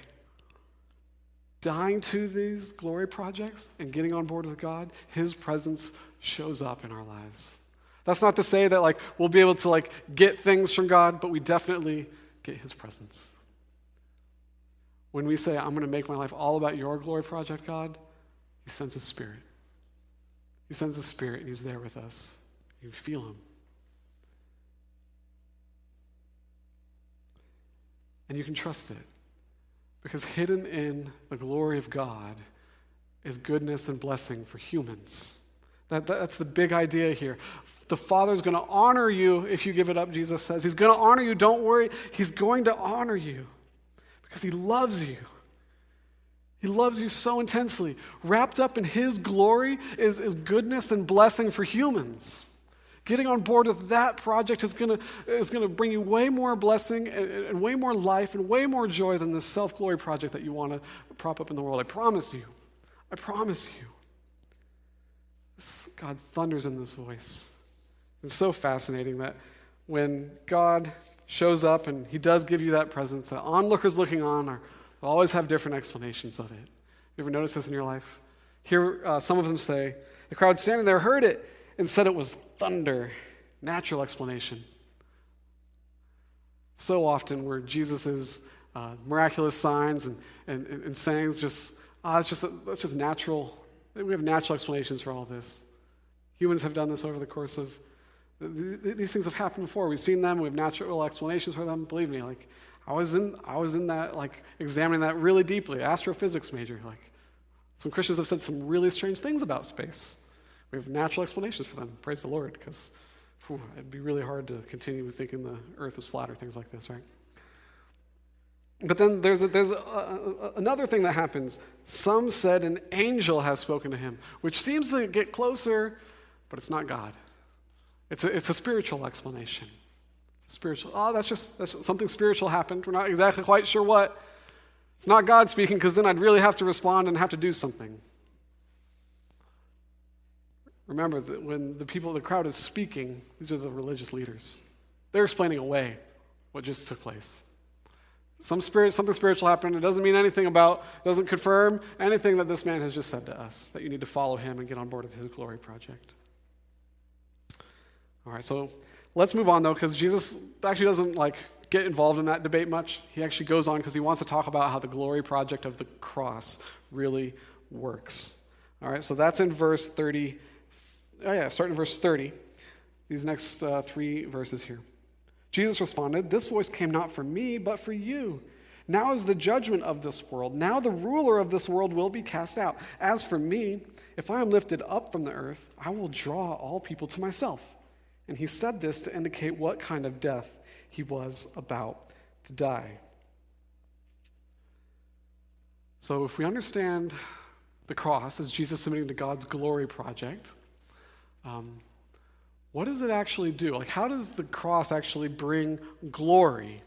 dying to these glory projects and getting on board with God, His presence shows up in our lives. That's not to say that like we'll be able to like get things from God, but we definitely get His presence. When we say, I'm going to make my life all about your glory project, God, He sends His Spirit. He sends His Spirit, and He's there with us. You feel Him. And you can trust it. Because hidden in the glory of God is goodness and blessing for humans. That, that's the big idea here. The Father's going to honor you if you give it up, Jesus says. He's going to honor you. Don't worry. He's going to honor you because He loves you. He loves you so intensely. Wrapped up in His glory is, is goodness and blessing for humans. Getting on board with that project is going to is gonna bring you way more blessing and, and way more life and way more joy than this self glory project that you want to prop up in the world. I promise you. I promise you. God thunders in this voice. It's so fascinating that when God shows up and he does give you that presence, that onlookers looking on are always have different explanations of it. You ever notice this in your life? Here, uh, some of them say, the crowd standing there heard it and said it was thunder. Natural explanation. So often, where Jesus' uh, miraculous signs and, and, and sayings just, ah, it's just, that's just natural. We have natural explanations for all this. Humans have done this over the course of, these things have happened before. We've seen them, we have natural explanations for them. Believe me, like, I was in, I was in that, like, examining that really deeply, astrophysics major. Like, some Christians have said some really strange things about space. We have natural explanations for them. Praise the Lord, because it'd be really hard to continue thinking the earth is flat or things like this, right? But then there's, a, there's a, a, another thing that happens. Some said an angel has spoken to him, which seems to get closer, but it's not God. It's a, it's a spiritual explanation. It's a spiritual. Oh, that's just that's something spiritual happened. We're not exactly quite sure what. It's not God speaking because then I'd really have to respond and have to do something. Remember that when the people, the crowd is speaking, these are the religious leaders. They're explaining away what just took place. Some spirit, something spiritual happened. It doesn't mean anything about, doesn't confirm anything that this man has just said to us, that you need to follow him and get on board with his glory project. All right, so let's move on though, because Jesus actually doesn't like get involved in that debate much. He actually goes on because he wants to talk about how the glory project of the cross really works. All right, so that's in verse 30. Oh, yeah, starting in verse 30. These next uh, three verses here. Jesus responded, This voice came not from me, but for you. Now is the judgment of this world. Now the ruler of this world will be cast out. As for me, if I am lifted up from the earth, I will draw all people to myself. And he said this to indicate what kind of death he was about to die. So, if we understand the cross as Jesus submitting to God's glory project, um, what does it actually do? Like, how does the cross actually bring glory?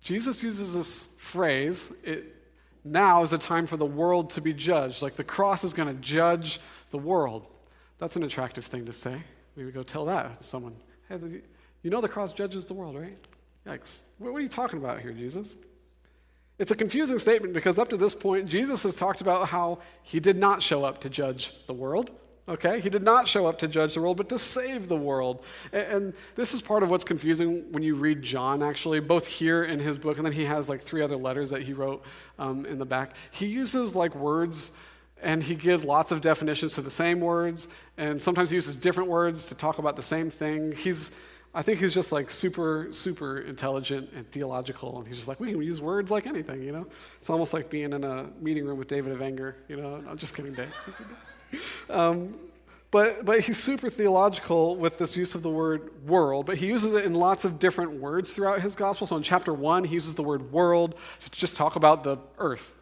Jesus uses this phrase, it now is the time for the world to be judged. Like, the cross is going to judge the world. That's an attractive thing to say. We would go tell that to someone. Hey, you know the cross judges the world, right? Yikes. What are you talking about here, Jesus? It's a confusing statement because up to this point, Jesus has talked about how he did not show up to judge the world. Okay? He did not show up to judge the world, but to save the world. And, this is part of what's confusing when you read John, actually, both here in his book, and then he has like three other letters that he wrote um, in the back. He uses like words and he gives lots of definitions to the same words, and sometimes he uses different words to talk about the same thing. He's I think he's just like super, super intelligent and theological, and he's just like, we can use words like anything, you know? It's almost like being in a meeting room with David of Anger, you know? I'm just kidding, Dave. Just kidding. Um, but, but he's super theological with this use of the word world, but he uses it in lots of different words throughout his gospel. So in chapter one, he uses the word world to just talk about the earth,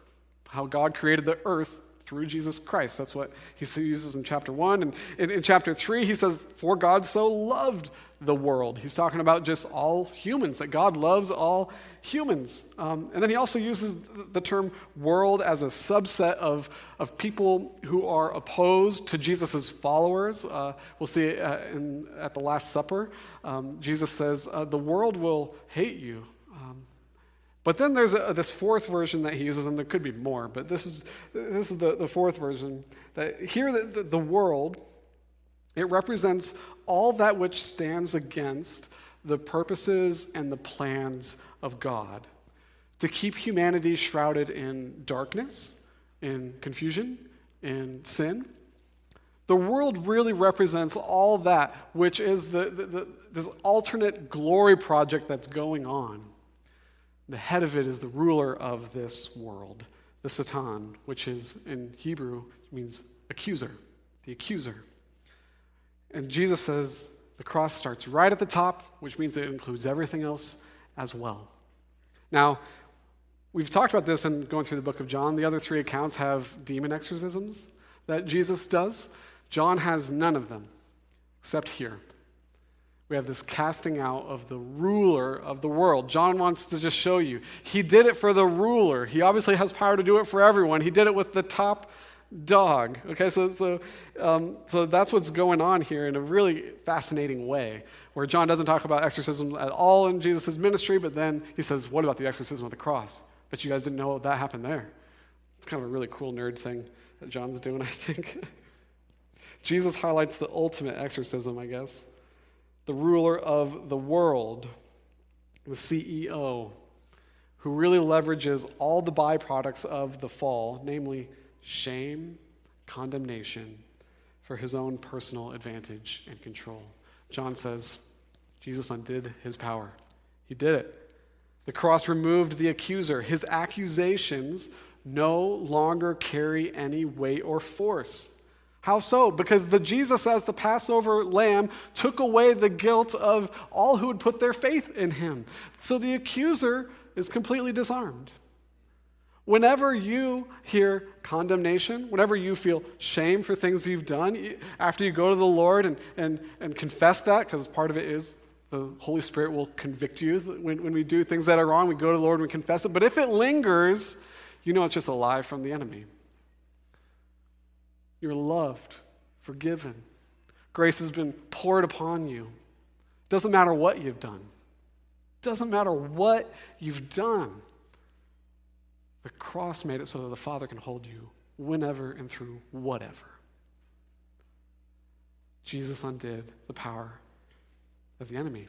how God created the earth through Jesus Christ. That's what he uses in chapter one. And in, in chapter three, he says, For God so loved the world. He's talking about just all humans, that God loves all humans. Um, and then he also uses the term world as a subset of, of people who are opposed to Jesus' followers. Uh, we'll see uh, in, at the Last Supper. Um, Jesus says, uh, The world will hate you. Um, but then there's a, this fourth version that he uses, and there could be more, but this is, this is the, the fourth version. That here, the, the, the world, it represents all that which stands against the purposes and the plans of God to keep humanity shrouded in darkness, in confusion, in sin. The world really represents all that, which is the, the, the, this alternate glory project that's going on. The head of it is the ruler of this world, the Satan, which is in Hebrew means accuser, the accuser. And Jesus says the cross starts right at the top, which means it includes everything else as well. Now, we've talked about this in going through the book of John. The other three accounts have demon exorcisms that Jesus does. John has none of them, except here. We have this casting out of the ruler of the world. John wants to just show you. He did it for the ruler. He obviously has power to do it for everyone. He did it with the top dog. Okay, so, so, um, so that's what's going on here in a really fascinating way, where John doesn't talk about exorcism at all in Jesus' ministry, but then he says, What about the exorcism of the cross? But you guys didn't know that happened there. It's kind of a really cool nerd thing that John's doing, I think. Jesus highlights the ultimate exorcism, I guess. The ruler of the world, the CEO, who really leverages all the byproducts of the fall, namely shame, condemnation for his own personal advantage and control. John says Jesus undid his power. He did it. The cross removed the accuser. His accusations no longer carry any weight or force. How so? Because the Jesus as the Passover lamb took away the guilt of all who would put their faith in him. So the accuser is completely disarmed. Whenever you hear condemnation, whenever you feel shame for things you've done, after you go to the Lord and, and, and confess that, because part of it is the Holy Spirit will convict you when, when we do things that are wrong, we go to the Lord and we confess it. But if it lingers, you know it's just a lie from the enemy. You're loved, forgiven. Grace has been poured upon you. Doesn't matter what you've done. Doesn't matter what you've done. The cross made it so that the Father can hold you whenever and through whatever. Jesus undid the power of the enemy.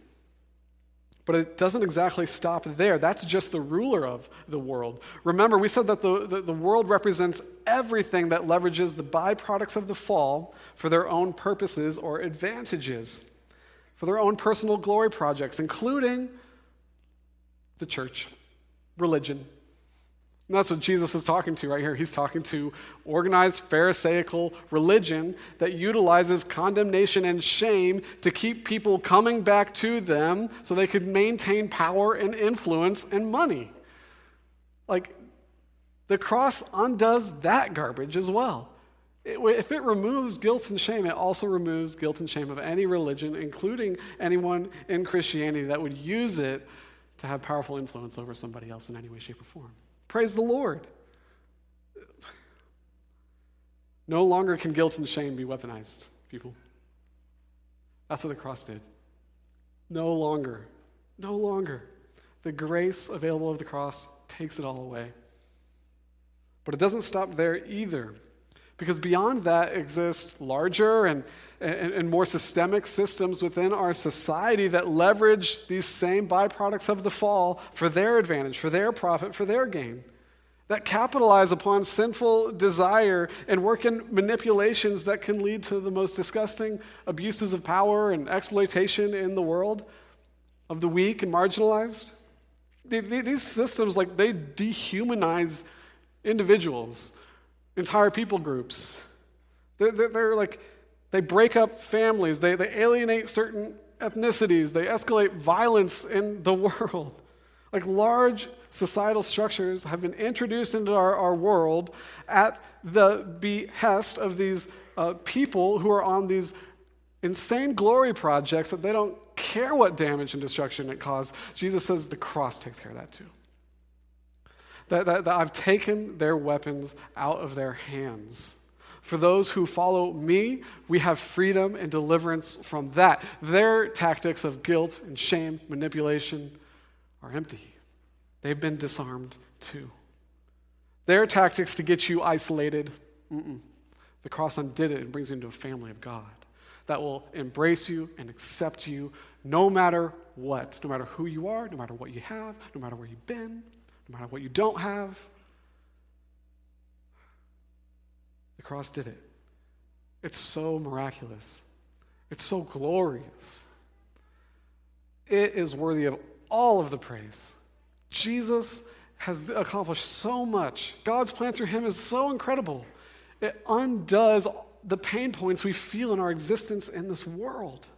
But it doesn't exactly stop there. That's just the ruler of the world. Remember, we said that the, the, the, world represents everything that leverages the byproducts of the fall for their own purposes or advantages, for their own personal glory projects, including the church, religion, and that's what Jesus is talking to right here. He's talking to organized Pharisaical religion that utilizes condemnation and shame to keep people coming back to them so they could maintain power and influence and money. Like, the cross undoes that garbage as well. It, if it removes guilt and shame, it also removes guilt and shame of any religion, including anyone in Christianity that would use it to have powerful influence over somebody else in any way, shape, or form. Praise the Lord. No longer can guilt and shame be weaponized, people. That's what the cross did. No longer. No longer. The grace available of the cross takes it all away. But it doesn't stop there either. Because beyond that exist larger and, and, and, more systemic systems within our society that leverage these same byproducts of the fall for their advantage, for their profit, for their gain. That capitalize upon sinful desire and work in manipulations that can lead to the most disgusting abuses of power and exploitation in the world of the weak and marginalized. These systems, like, they dehumanize individuals entire people groups. They're, they're, they're, like, they break up families, they, they alienate certain ethnicities, they escalate violence in the world. Like large societal structures have been introduced into our, our world at the behest of these uh, people who are on these insane glory projects that they don't care what damage and destruction it causes. Jesus says the cross takes care of that too. That, that, that I've taken their weapons out of their hands. For those who follow me, we have freedom and deliverance from that. Their tactics of guilt and shame, manipulation are empty. They've been disarmed too. Their tactics to get you isolated, mm-mm. the cross undid it and brings you into a family of God that will embrace you and accept you no matter what, no matter who you are, no matter what you have, no matter where you've been no matter what you don't have. Cross did it. It's so miraculous, it's so glorious. It is worthy of all of the praise. Jesus has accomplished so much. God's plan through him is so incredible. It undoes the pain points we feel in our existence in this world.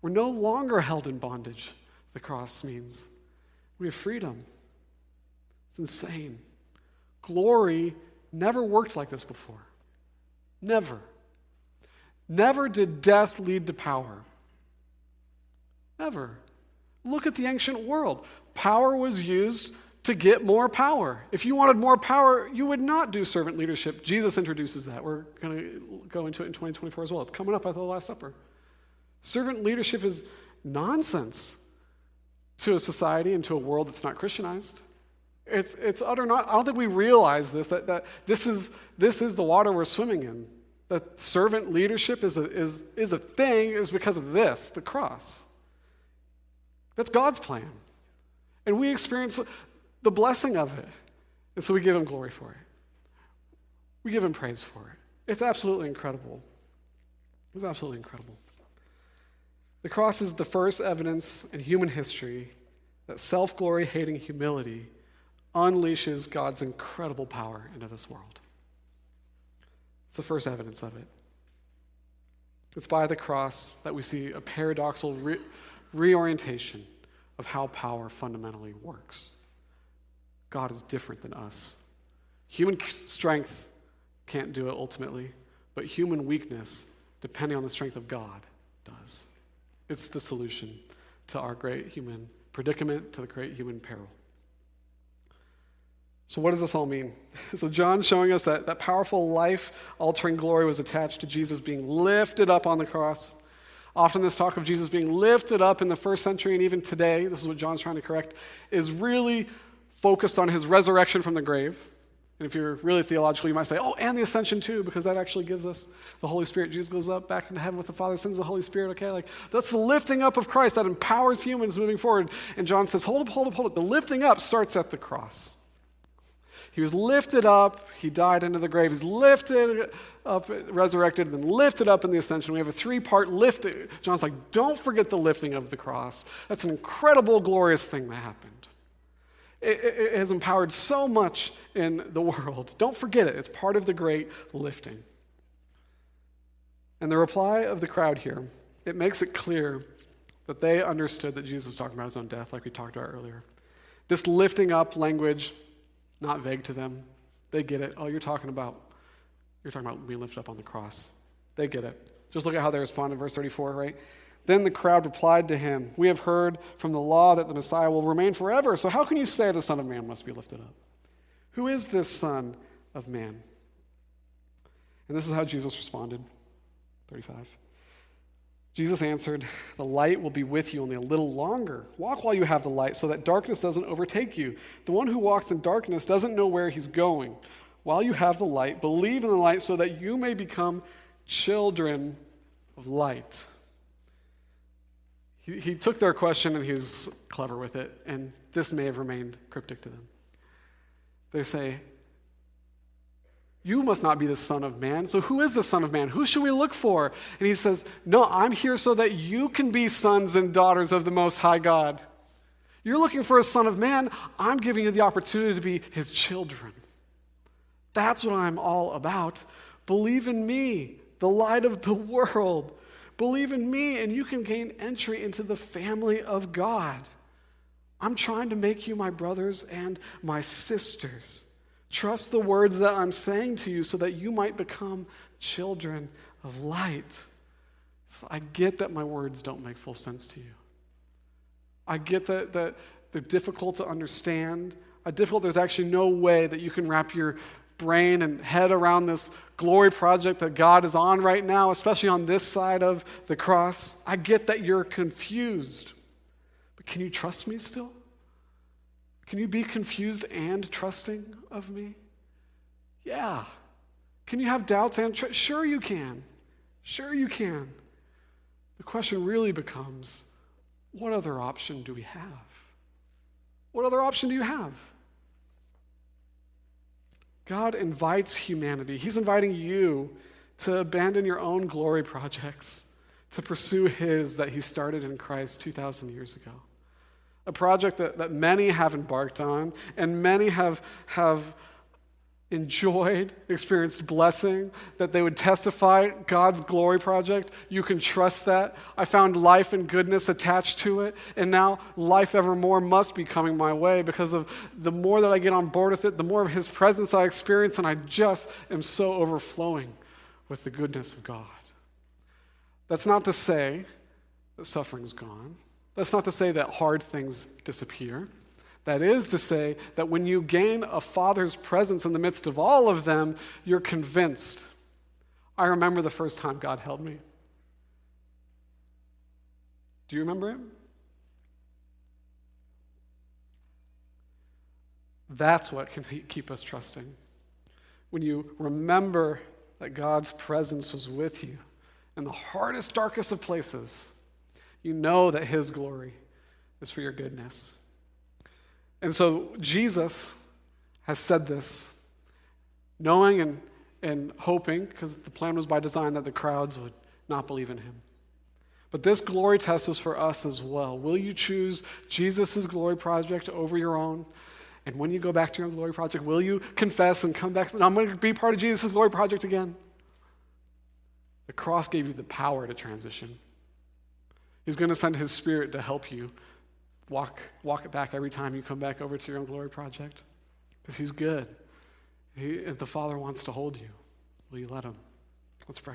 We're no longer held in bondage, the cross means. We have freedom. It's insane. Glory never worked like this before. Never. Never did death lead to power. Never. Look at the ancient world. Power was used to get more power. If you wanted more power, you would not do servant leadership. Jesus introduces that. We're going to go into it in 2024 as well. It's coming up at the Last Supper. Servant leadership is nonsense to a society and to a world that's not Christianized. It's, it's utter not, I don't think we realize this, that, that this, is, this is the water we're swimming in. That servant leadership is a, is, is a thing is because of this, the cross. That's God's plan. And we experience the blessing of it. And so we give him glory for it. We give him praise for it. It's absolutely incredible. It's absolutely incredible. The cross is the first evidence in human history that self glory hating humility unleashes God's incredible power into this world. It's the first evidence of it. It's by the cross that we see a paradoxical re- reorientation of how power fundamentally works. God is different than us. Human strength can't do it ultimately, but human weakness, depending on the strength of God, does. It's the solution to our great human predicament, to the great human peril. So, what does this all mean? So, John's showing us that, that powerful life altering glory was attached to Jesus being lifted up on the cross. Often, this talk of Jesus being lifted up in the first century and even today, this is what John's trying to correct, is really focused on his resurrection from the grave. And if you're really theological, you might say, oh, and the ascension too, because that actually gives us the Holy Spirit. Jesus goes up back into heaven with the Father, sends the Holy Spirit. Okay, like that's the lifting up of Christ that empowers humans moving forward. And John says, hold up, hold up, hold up. The lifting up starts at the cross. He was lifted up, he died into the grave. He's lifted up, resurrected, then lifted up in the ascension. We have a three part lifting. John's like, don't forget the lifting of the cross. That's an incredible, glorious thing that happened. It, it, has empowered so much in the world. Don't forget it, it's part of the great lifting. And the reply of the crowd here, it makes it clear that they understood that Jesus was talking about his own death, like we talked about earlier. This lifting up language, not vague to them. They get it. Oh, you're talking about you're talking about being lifted up on the cross. They get it. Just look at how they respond in verse 34, right? Then the crowd replied to him, We have heard from the law that the Messiah will remain forever, so how can you say the Son of Man must be lifted up? Who is this Son of Man? And this is how Jesus responded. 35. Jesus answered, The light will be with you only a little longer. Walk while you have the light, so that darkness doesn't overtake you. The one who walks in darkness doesn't know where he's going. While you have the light, believe in the light so that you may become children of light. He, he took their question and he was clever with it, and this may have remained cryptic to them. They say, You must not be the Son of Man. So, who is the Son of Man? Who should we look for? And he says, No, I'm here so that you can be sons and daughters of the Most High God. You're looking for a Son of Man. I'm giving you the opportunity to be his children. That's what I'm all about. Believe in me, the light of the world. Believe in me, and you can gain entry into the family of God. I'm trying to make you my brothers and my sisters. Trust the words that I'm saying to you so that you might become children of light. So I get that my words don't make full sense to you. I get that, that they're difficult to understand. I difficult, there's actually no way that you can wrap your brain and head around this glory project that God is on right now, especially on this side of the cross. I get that you're confused, but can you trust me still? Can you be confused and trusting of me? Yeah. Can you have doubts and trust? Sure, you can. Sure, you can. The question really becomes what other option do we have? What other option do you have? God invites humanity. He's inviting you to abandon your own glory projects, to pursue His that He started in Christ 2,000 years ago. A project that, that many have embarked on, and many have, have enjoyed, experienced blessing, that they would testify God's glory project. You can trust that. I found life and goodness attached to it, and now life evermore must be coming my way because of the more that I get on board with it, the more of His presence I experience, and I just am so overflowing with the goodness of God. That's not to say that suffering's gone. That's not to say that hard things disappear. That is to say, that when you gain a father's presence in the midst of all of them, you're convinced. I remember the first time God held me. Do you remember it? That's what can keep us trusting. When you remember that God's presence was with you in the hardest, darkest of places, you know that His glory is for your goodness. And so Jesus has said this, knowing and, and hoping, because the plan was by design that the crowds would not believe in him. But this glory test is for us as well. Will you choose Jesus' glory project over your own? And when you go back to your glory project, will you confess and come back and I'm going to be part of Jesus' glory project again? The cross gave you the power to transition. He's going to send his spirit to help you walk, walk it back every time you come back over to your own glory project. Because he's good. He, if the Father wants to hold you. Will you let him? Let's pray.